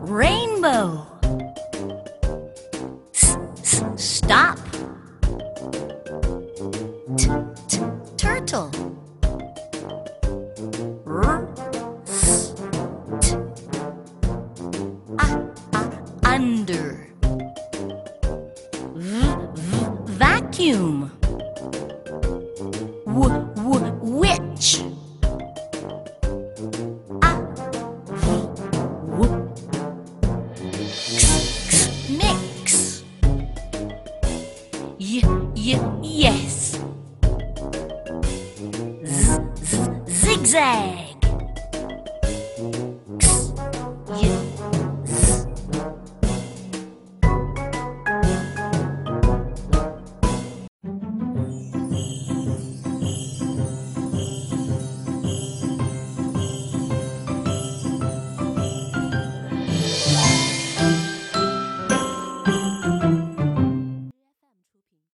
Rainbow. Stop. Turtle. Under. Vacuum. Y- y- yes. Z- z- zigzag.